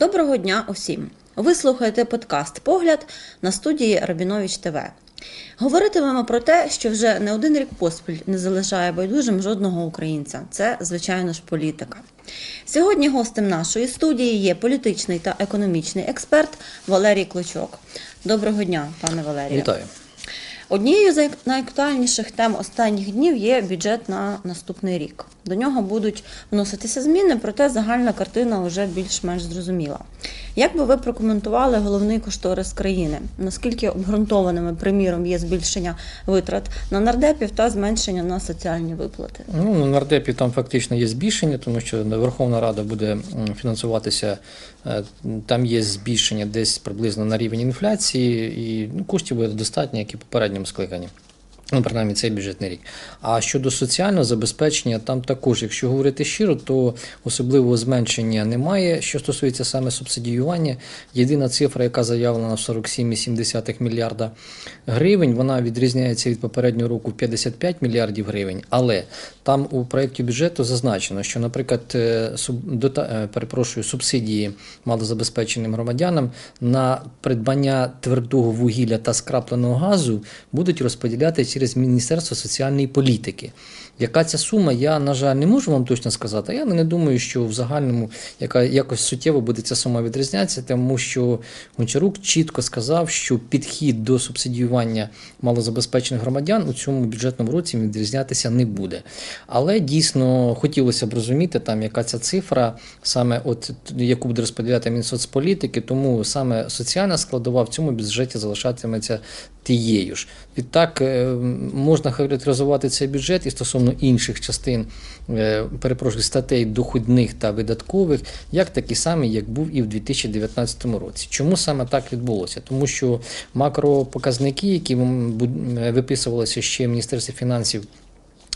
Доброго дня усім! Ви слухаєте подкаст Погляд на студії Рабінович ТВ. Говоритимемо про те, що вже не один рік поспіль не залишає байдужим жодного українця. Це, звичайно ж, політика. Сьогодні гостем нашої студії є політичний та економічний експерт Валерій Клочок. Доброго дня, пане Валерію. Вітаю. Однією з найактуальніших тем останніх днів є бюджет на наступний рік. До нього будуть вноситися зміни, проте загальна картина вже більш-менш зрозуміла. Як би ви прокоментували головний кошторис країни? Наскільки обґрунтованими, приміром, є збільшення витрат на нардепів та зменшення на соціальні виплати? Ну, на нардепі там фактично є збільшення, тому що Верховна Рада буде фінансуватися, е, там є збільшення десь приблизно на рівень інфляції, і ну, коштів буде достатньо, як і в попередньому скликанні. Ну, принаймні, цей бюджетний рік. А щодо соціального забезпечення, там також, якщо говорити щиро, то особливого зменшення немає. Що стосується саме субсидіювання, єдина цифра, яка заявлена в 47,7 мільярда гривень, вона відрізняється від попереднього року в 55 мільярдів гривень. Але там у проєкті бюджету зазначено, що, наприклад, е, дота, перепрошую, субсидії малозабезпеченим громадянам на придбання твердого вугілля та скрапленого газу будуть розподілятися через Міністерство соціальної політики. Яка ця сума, я, на жаль, не можу вам точно сказати. Я не думаю, що в загальному яка якось суттєво буде ця сума відрізнятися, тому що Гончарук чітко сказав, що підхід до субсидіювання малозабезпечених громадян у цьому бюджетному році відрізнятися не буде. Але дійсно хотілося б розуміти, там яка ця цифра, саме от яку буде розподіляти Мінсоцполітики, тому саме соціальна складова в цьому бюджеті залишатиметься тією ж. Відтак е, можна характеризувати цей бюджет і стосовно інших частин е, перепрошую, статей доходних та видаткових, як такий самий, як був і в 2019 році. Чому саме так відбулося? Тому що макропоказники, які виписувалися ще в Міністерстві фінансів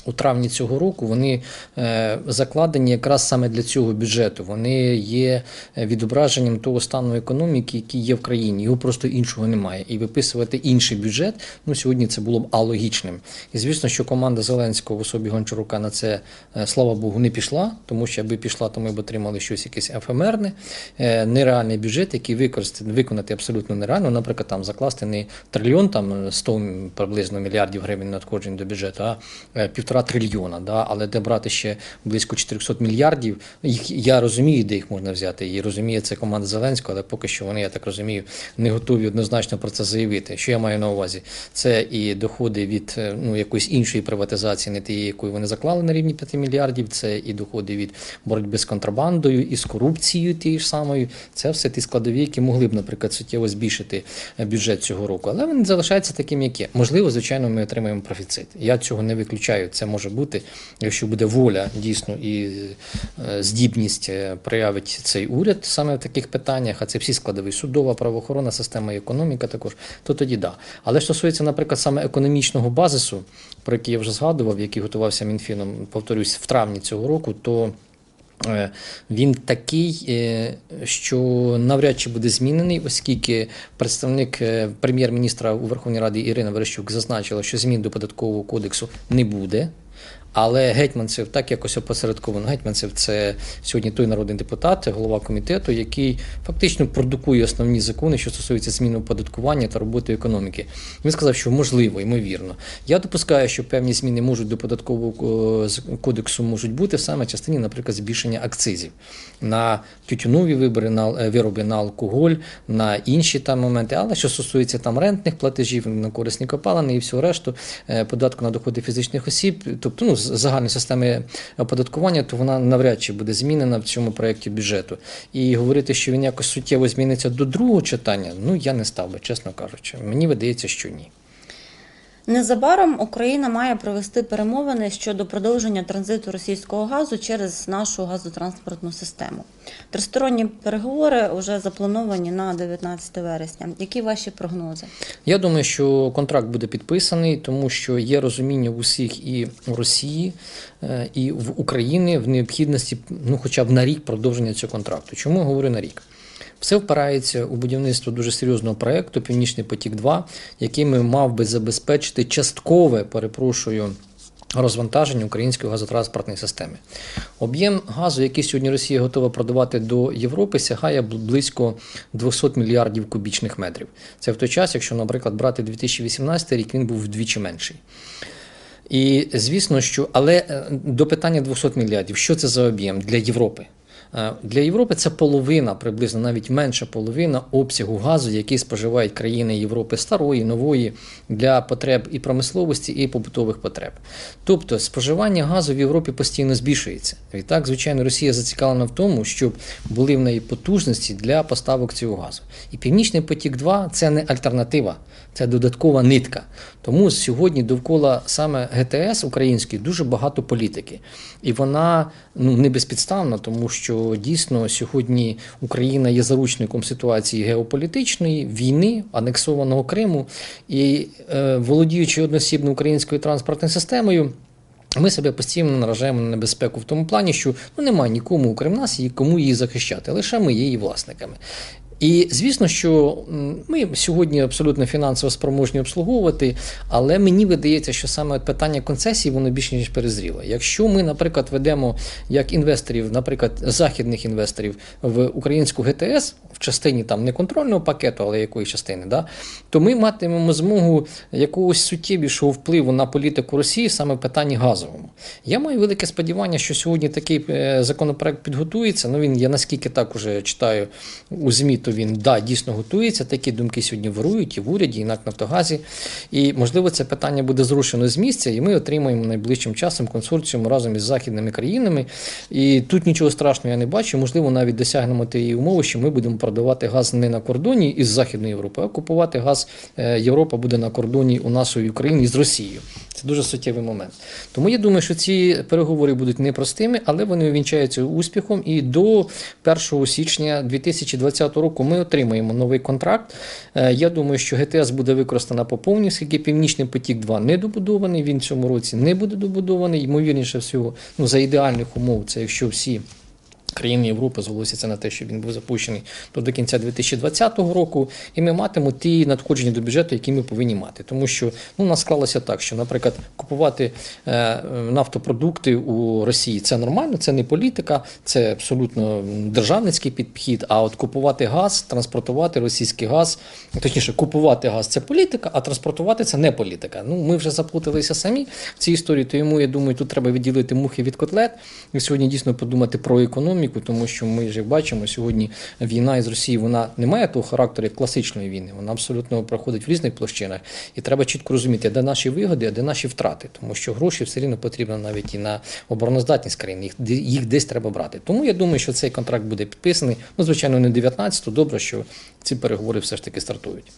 у травні цього року вони е, закладені якраз саме для цього бюджету. Вони є відображенням того стану економіки, який є в країні. Його просто іншого немає. І виписувати інший бюджет ну сьогодні це було б алогічним. І звісно, що команда Зеленського в особі Гончарука на це е, слава Богу не пішла, тому що аби пішла, то ми б отримали щось якесь ефемерне, е, нереальний бюджет, який використати виконати абсолютно нереально. Наприклад, там закласти не трильйон, там 100 приблизно мільярдів гривень надходжень до бюджету, а півтора півтора трильйона, да, але де брати ще близько 400 мільярдів. Їх я розумію, де їх можна взяти. І розуміє це команда Зеленського, але поки що вони, я так розумію, не готові однозначно про це заявити. Що я маю на увазі? Це і доходи від е, ну якоїсь іншої приватизації, не тієї, якої вони заклали на рівні 5 мільярдів. Це і доходи від боротьби з контрабандою, і з корупцією тією ж самою. Це все ті складові, які могли б, наприклад, суттєво збільшити е, бюджет цього року. Але він залишається таким, як є. Можливо, звичайно, ми отримаємо профіцит. Я цього не виключаю. Це може бути, якщо буде воля дійсно і е, здібність е, проявить цей уряд саме в таких питаннях, а це всі складові судова, правоохоронна система і економіка також, то тоді да. Але що стосується, наприклад, саме економічного базису, про який я вже згадував, який готувався Мінфіном, повторюсь, в травні цього року, то він такий, що навряд чи буде змінений, оскільки представник прем'єр-міністра у Верховній Раді Ірина Верещук зазначила, що змін до податкового кодексу не буде. Але гетьманцев так якось опосередковано. Гетьманцев це сьогодні той народний депутат, голова комітету, який фактично продукує основні закони, що стосуються зміни оподаткування та роботи економіки. Він сказав, що можливо, ймовірно. Я допускаю, що певні зміни можуть до податкового е, кодексу можуть бути саме в частині, наприклад, збільшення акцизів на тютюнові вибори, на е, вироби на алкоголь, на інші там моменти. Але що стосується там рентних платежів, на корисні копалини і всього решту, е, податку на доходи фізичних осіб, тобто ну загальної системи оподаткування, то вона навряд чи буде змінена в цьому проєкті бюджету. І говорити, що він якось суттєво зміниться до другого читання, ну я не став би, чесно кажучи. Мені видається, що ні. Незабаром Україна має провести перемовини щодо продовження транзиту російського газу через нашу газотранспортну систему. Тристоронні переговори вже заплановані на 19 вересня. Які ваші прогнози? Я думаю, що контракт буде підписаний, тому що є розуміння в усіх і в Росії, е, і в Україні в необхідності, ну хоча б на рік продовження цього контракту. Чому я говорю на рік? Все впирається у будівництво дуже серйозного проєкту Північний потік, 2 який мав би забезпечити часткове, перепрошую. розвантаження української газотранспортної системи. Об'єм газу, який сьогодні Росія готова продавати до Європи, сягає близько 200 мільярдів кубічних метрів. Це в той час, якщо, наприклад, брати 2018 рік, він був вдвічі менший. І звісно, що але е, до питання 200 мільярдів, що це за об'єм для Європи? Е, Для Європи це половина, приблизно навіть менша половина обсягу газу, який споживають країни Європи старої, нової для потреб і промисловості, і побутових потреб. Тобто споживання газу в Європі постійно збільшується. Відтак, звичайно, Росія зацікавлена в тому, щоб були в неї потужності для поставок цього газу. І Північний потік 2 це не альтернатива, це додаткова нитка. Тому сьогодні довкола саме ГТС української дуже багато політики. І вона ну не безпідставна, тому що дійсно сьогодні Україна є заручником ситуації геополітичної війни, анексованого Криму і е, володіючи одноосібно українською транспортною системою. Ми себе постійно наражаємо на небезпеку в тому плані, що ну немає нікому окрім нас, і кому її захищати, лише ми є її власниками. І звісно, що ми сьогодні абсолютно фінансово спроможні обслуговувати, але мені видається, що саме питання концесій воно більш ніж перезріло. Якщо ми, наприклад, ведемо як інвесторів, наприклад, західних інвесторів в українську ГТС в частині там не контрольного пакету, але якої частини, да, то ми матимемо змогу якогось суттєвішого впливу на політику Росії саме в питанні газовому. Я маю велике сподівання, що сьогодні такий е, законопроект підготується. Ну він я наскільки так уже читаю у ЗМІ, то він да дійсно готується. Такі думки сьогодні вирують і в уряді, і на Нафтогазі. І можливо, це питання буде зрушено з місця, і ми отримаємо найближчим часом консорціум разом із західними країнами. І тут нічого страшного я не бачу. Можливо, навіть досягнемо тієї умови, що ми будемо продавати газ не на кордоні із Західної Європи, а купувати газ е, Європа буде на кордоні у нас у Україні з Росією. Це дуже суттєвий момент. Тому я думаю, що ці переговори будуть непростими, але вони увінчаються успіхом. І до 1 січня 2020 року ми отримаємо новий контракт. Е, Я думаю, що ГТС буде використана по повній, оскільки Північний потік 2 не добудований. Він в цьому році не буде добудований. Ймовірніше всього, ну за ідеальних умов, це якщо всі. Країни Європи зголосяться на те, що він був запущений до, до кінця 2020 року, і ми матимемо ті надходження до бюджету, які ми повинні мати. Тому що ну, у нас склалося так, що, наприклад, купувати е, нафтопродукти у Росії це нормально, це не політика, це абсолютно державницький підхід. А от купувати газ, транспортувати російський газ, точніше, купувати газ це політика, а транспортувати це не політика. Ну, ми вже заплуталися самі в цій історії, тому я думаю, тут треба відділити мухи від котлет і сьогодні дійсно подумати про економіку, тому що ми вже бачимо сьогодні війна із Росією, вона не має того характеру як класичної війни. Вона абсолютно проходить в різних площинах, і треба чітко розуміти, де наші вигоди, а де наші втрати, тому що гроші все рівно потрібно навіть і на обороноздатність країни. Їх, їх десь треба брати. Тому я думаю, що цей контракт буде підписаний. Ну, звичайно, не 19-го. Добре, що ці переговори все ж таки стартують.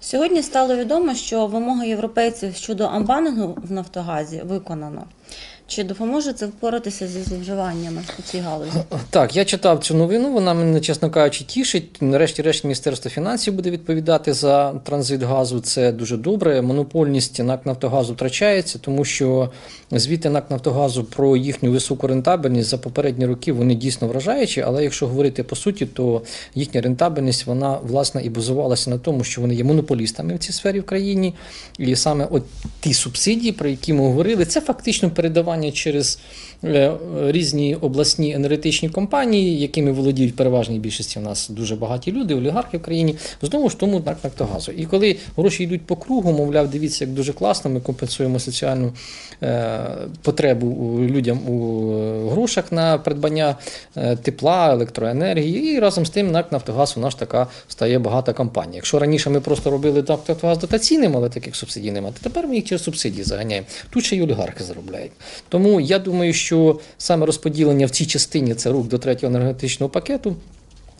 Сьогодні стало відомо, що вимоги європейців щодо амбанингу в Нафтогазі виконано. Чи допоможе це впоратися зі зловживаннями у цій галузі? Так, я читав цю новину. Вона мене, чесно кажучи, тішить. Нарешті-решт Міністерство фінансів буде відповідати за транзит газу. Це дуже добре. Монопольність НАК Нафтогазу втрачається, тому що звіти НАК Нафтогазу про їхню високу рентабельність за попередні роки вони дійсно вражаючі. Але якщо говорити по суті, то їхня рентабельність вона власне і базувалася на тому, що вони є монополістами в цій сфері в країні. І саме от ті субсидії, про які ми говорили, це фактично передавання через е, різні обласні енергетичні компанії, якими володіють переважній більшості у нас дуже багаті люди, олігархи в країні, знову ж тому НАК Нафтогазу. І коли гроші йдуть по кругу, мовляв, дивіться, як дуже класно, ми компенсуємо соціальну е, потребу людям у е, грошах на придбання е, тепла, електроенергії, і разом з тим НАК Нафтогаз у нас така стає багата компанія. Якщо раніше ми просто робили НАК Нафтогаз дотаційним, але таких субсидій немає, то тепер ми їх через субсидії заганяємо. Тут ще й олігархи заробляють. Тому я думаю, що саме розподілення в цій частині це рух до третього енергетичного пакету.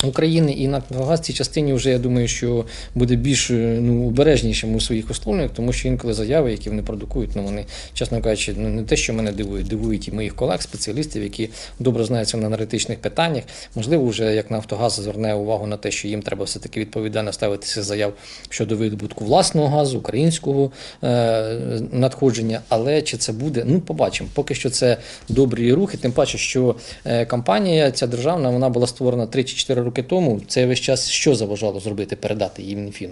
України і «Нафтогаз» в цій частині вже я думаю, що буде більш е, ну, обережнішим у своїх висловлюваннях, тому що інколи заяви, які вони продукують, ну вони, чесно кажучи, ну не те, що мене дивують, дивують і моїх колег, спеціалістів, які добре знаються на енергетичних питаннях. Можливо, вже як Нафтогаз зверне увагу на те, що їм треба все таки відповідально ставитися заяв щодо видобутку власного газу, українського е, надходження. Але чи це буде? Ну, побачимо. Поки що це добрі рухи. Тим паче, що е, компанія ця державна вона була створена 3 чи 4 роки тому. Це весь час що заважало зробити, передати її в Мінфін?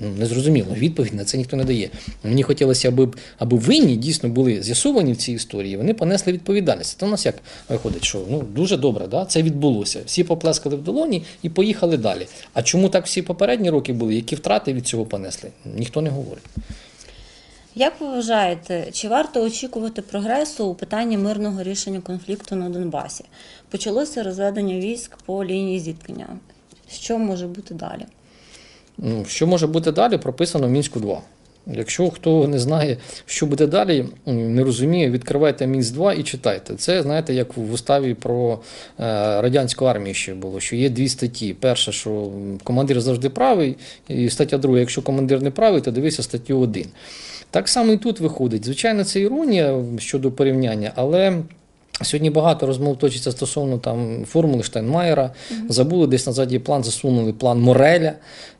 Ну, незрозуміло. Відповідь на це ніхто не дає. Мені хотілося, аби, аби винні дійсно були з'ясовані в цій історії, вони понесли відповідальність. Це у нас як виходить, що ну дуже добре, да? це відбулося. Всі поплескали в долоні і поїхали далі. А чому так всі попередні роки були? Які втрати від цього понесли? Ніхто не говорить. Як ви вважаєте, чи варто очікувати прогресу у питанні мирного рішення конфлікту на Донбасі? Почалося розведення військ по лінії зіткнення. Що може бути далі? Ну, Що може бути далі, прописано в Мінську 2. Якщо хто не знає, що буде далі, не розуміє, відкривайте Мінськ 2 і читайте. Це знаєте, як в уставі про е, радянську армію ще було, що є дві статті. Перша, що командир завжди правий, і стаття друга, якщо командир не правий, то дивися статтю 1. Так само і тут виходить. Звичайно, це іронія щодо порівняння, але. Сьогодні багато розмов точиться стосовно там формули Штайнмаєра. Забули десь на задній план, засунули план Мореля,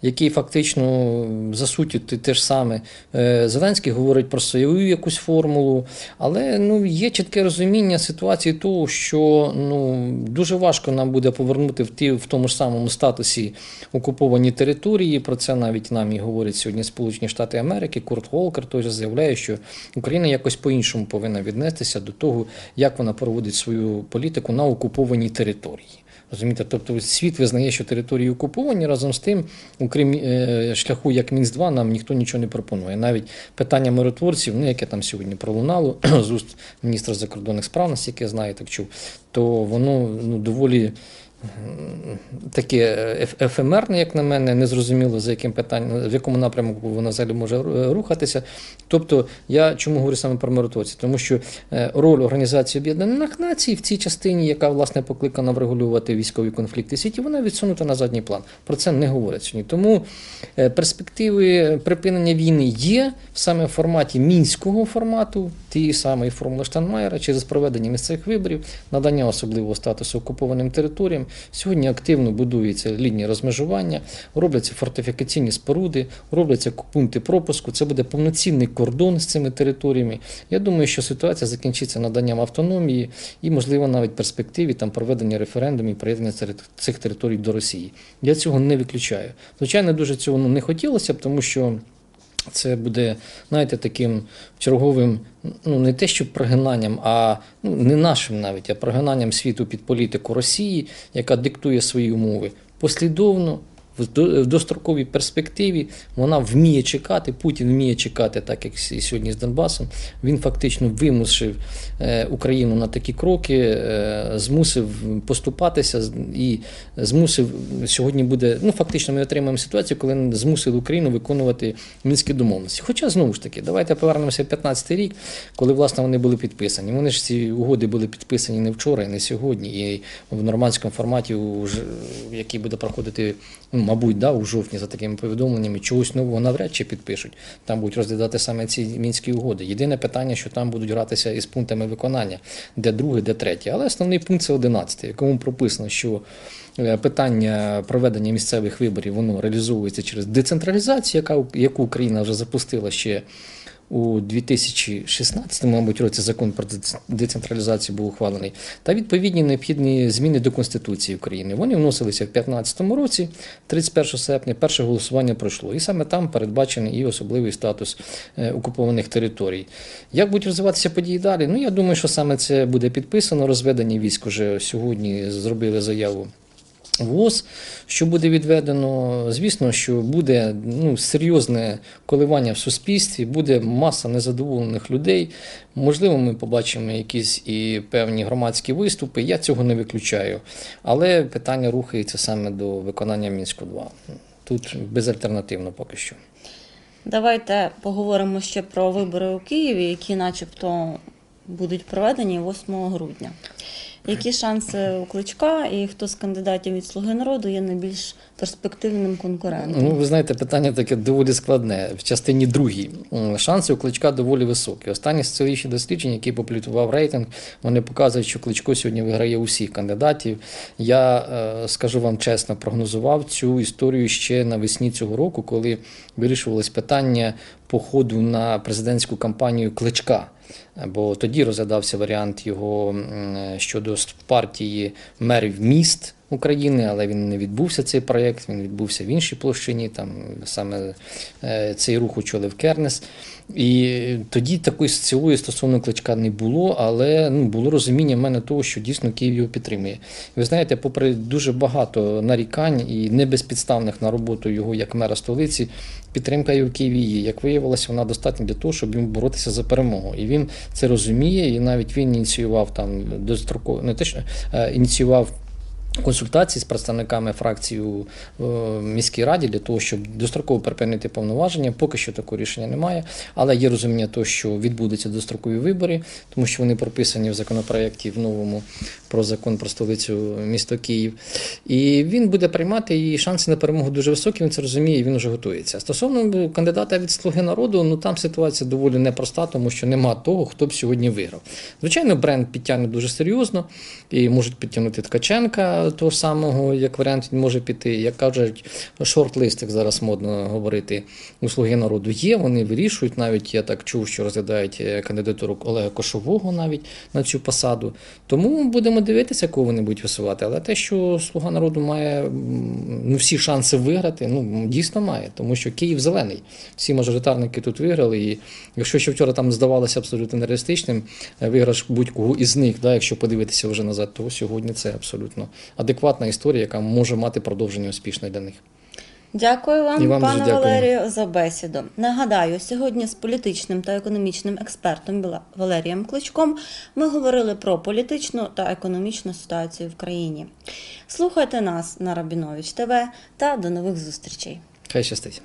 який фактично за суттю те, ж саме. Е, Зеленський говорить про свою якусь формулу, але ну, є чітке розуміння ситуації того, що ну, дуже важко нам буде повернути в, ті, в тому ж самому статусі окуповані території. Про це навіть нам і говорять сьогодні Сполучені Штати Америки. Курт Волкер той заявляє, що Україна якось по-іншому повинна віднестися до того, як вона проводить свою політику на окупованій території. Розумієте, тобто світ визнає, що території окуповані разом з тим, окрім е, шляху як Мінськ 2 нам ніхто нічого не пропонує. Навіть питання миротворців, ну яке там сьогодні пролунало з уст міністра закордонних справ, наскільки я знаю, так чув, то воно ну доволі. Таке ефемерне, як на мене, незрозуміло за яким питанням, в якому напрямку воно взагалі може рухатися. Тобто, я чому говорю саме про миротворців? Тому що е, роль Організації Об'єднаних Націй в цій частині, яка власне покликана врегулювати військові конфлікти світі, вона відсунута на задній план. Про це не говорять сьогодні. Тому е, перспективи припинення війни є саме в форматі мінського формату, тієї самої формули Штанмаєра, через проведення місцевих виборів, надання особливого статусу окупованим територіям. Сьогодні активно будується лінія розмежування, робляться фортифікаційні споруди, робляться пункти пропуску. Це буде повноцінний кордон з цими територіями. Я думаю, що ситуація закінчиться наданням автономії і, можливо, навіть в перспективі там проведення референдумів, і приєднання цих територій до Росії. Я цього не виключаю. Звичайно, дуже цього ну, не хотілося б, тому що. Це буде, знаєте, таким черговим, ну не те, що прогинанням, а ну не нашим навіть, а прогинанням світу під політику Росії, яка диктує свої умови послідовно. В достроковій перспективі вона вміє чекати. Путін вміє чекати, так як сьогодні з Донбасом. Він фактично вимусив е, Україну на такі кроки, е, змусив поступатися і змусив сьогодні буде. Ну фактично, ми отримаємо ситуацію, коли змусили Україну виконувати мінські домовленості. Хоча знову ж таки, давайте повернемося в 15 рік, коли власне вони були підписані. Вони ж ці угоди були підписані не вчора, і не сьогодні, і в нормандському форматі, який буде проходити, ну, мабуть, да, у жовтні за такими повідомленнями, чогось нового навряд чи підпишуть. Там будуть розглядати саме ці мінські угоди. Єдине питання, що там будуть гратися із пунктами виконання, де друге, де третє. Але основний пункт це 11, якому прописано, що е, питання проведення місцевих виборів воно реалізовується через децентралізацію, яка, яку Україна вже запустила ще у 2016 мабуть, році закон про дец- децентралізацію був ухвалений, та відповідні необхідні зміни до Конституції України. Вони вносилися в 2015 році, 31 серпня, перше голосування пройшло. І саме там передбачений і особливий статус е, окупованих територій. Як будуть розвиватися події далі? Ну, я думаю, що саме це буде підписано. Розведення військ уже сьогодні зробили заяву. ВОЗ, що буде відведено, звісно, що буде ну, серйозне коливання в суспільстві, буде маса незадоволених людей. Можливо, ми побачимо якісь і певні громадські виступи. Я цього не виключаю. Але питання рухається саме до виконання Мінську 2. Тут безальтернативно поки що. Давайте поговоримо ще про вибори у Києві, які, начебто, будуть проведені 8 грудня. Які шанси у Кличка і хто з кандидатів від Слуги народу є найбільш перспективним конкурентом? Ну, ви знаєте, питання таке доволі складне. В частині другій шанси у кличка доволі високі. Останні соціологічні дослідження, які опублікував рейтинг, вони показують, що кличко сьогодні виграє усіх кандидатів. Я е, скажу вам чесно, прогнозував цю історію ще навесні цього року, коли вирішувалось питання походу на президентську кампанію кличка. Бо тоді розглядався варіант його щодо партії мерів міст України, але він не відбувся цей проєкт, він відбувся в іншій площині, там саме е, цей рух очолив Кернес. І тоді такої силової стосовно кличка не було, але ну, було розуміння в мене того, що дійсно Київ його підтримує. Ви знаєте, попри дуже багато нарікань і небезпідставних на роботу його як мера столиці, підтримка його в Києві є. Як виявилося, вона достатня для того, щоб йому боротися за перемогу. І він це розуміє, і навіть він ініціював там достроково, не те, що е, ініціював. Консультації з представниками фракції у е, міській раді для того, щоб достроково припинити повноваження. Поки що такого рішення немає, але є розуміння того, що відбудуться дострокові вибори, тому що вони прописані в законопроєкті в новому про закон про столицю місто Київ. І він буде приймати і шанси на перемогу дуже високі. Він це розуміє, він вже готується. Стосовно кандидата від слуги народу, ну там ситуація доволі непроста, тому що нема того, хто б сьогодні виграв. Звичайно, бренд підтягне дуже серйозно і можуть підтягнути Ткаченка того ж самого, як варіант він може піти. Як кажуть, шорт-лист, як зараз модно говорити, у слуги народу є. Вони вирішують. Навіть я так чув, що розглядають е, кандидатуру Олега Кошового навіть на цю посаду. Тому будемо дивитися, кого вони будуть висувати. Але те, що слуга народу має ну, всі шанси виграти, ну дійсно має, тому що Київ зелений. Всі мажоритарники тут виграли. І якщо ще вчора там здавалося абсолютно нереалістичним, е, виграш будь-кого із них, да, якщо подивитися вже назад, то сьогодні це абсолютно адекватна історія, яка може мати продовження успішної для них. Дякую вам, І вам пане дякую. Валерію, за бесіду. Нагадаю, сьогодні з політичним та економічним експертом Валерієм Кличком ми говорили про політичну та економічну ситуацію в країні. Слухайте нас на Рабінович ТВ та до нових зустрічей. Хай щастить.